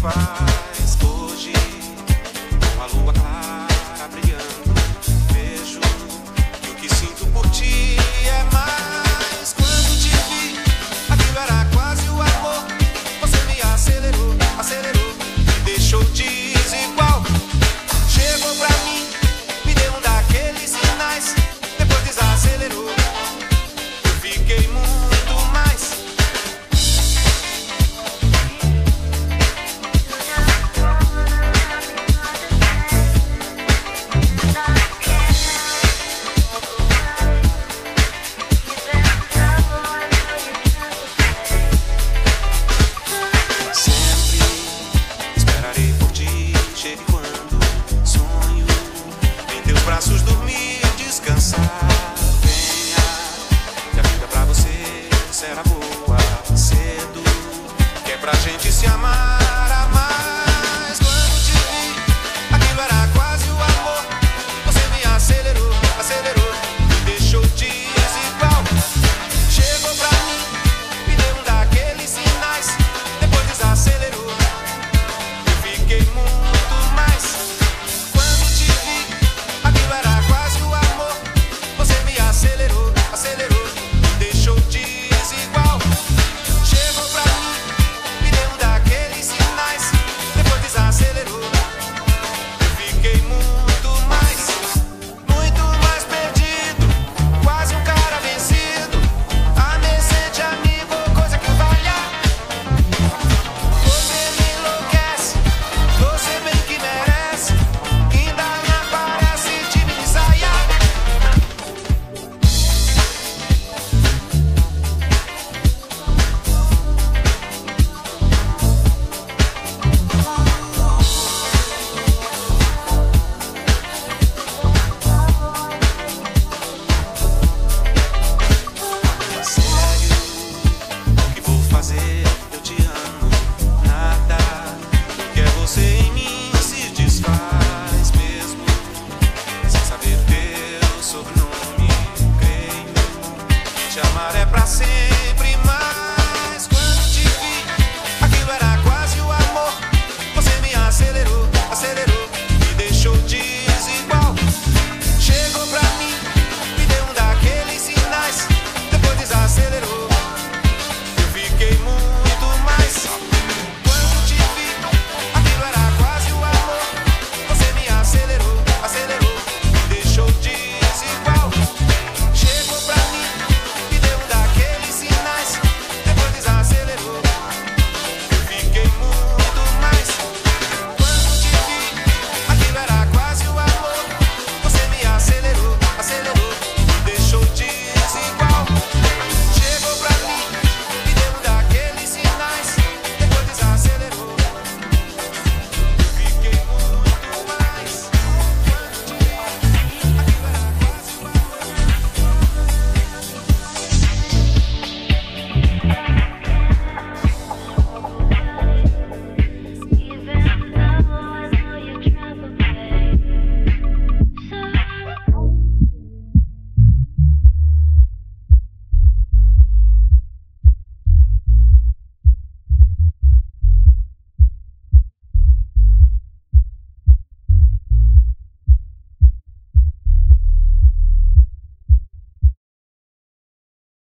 fire.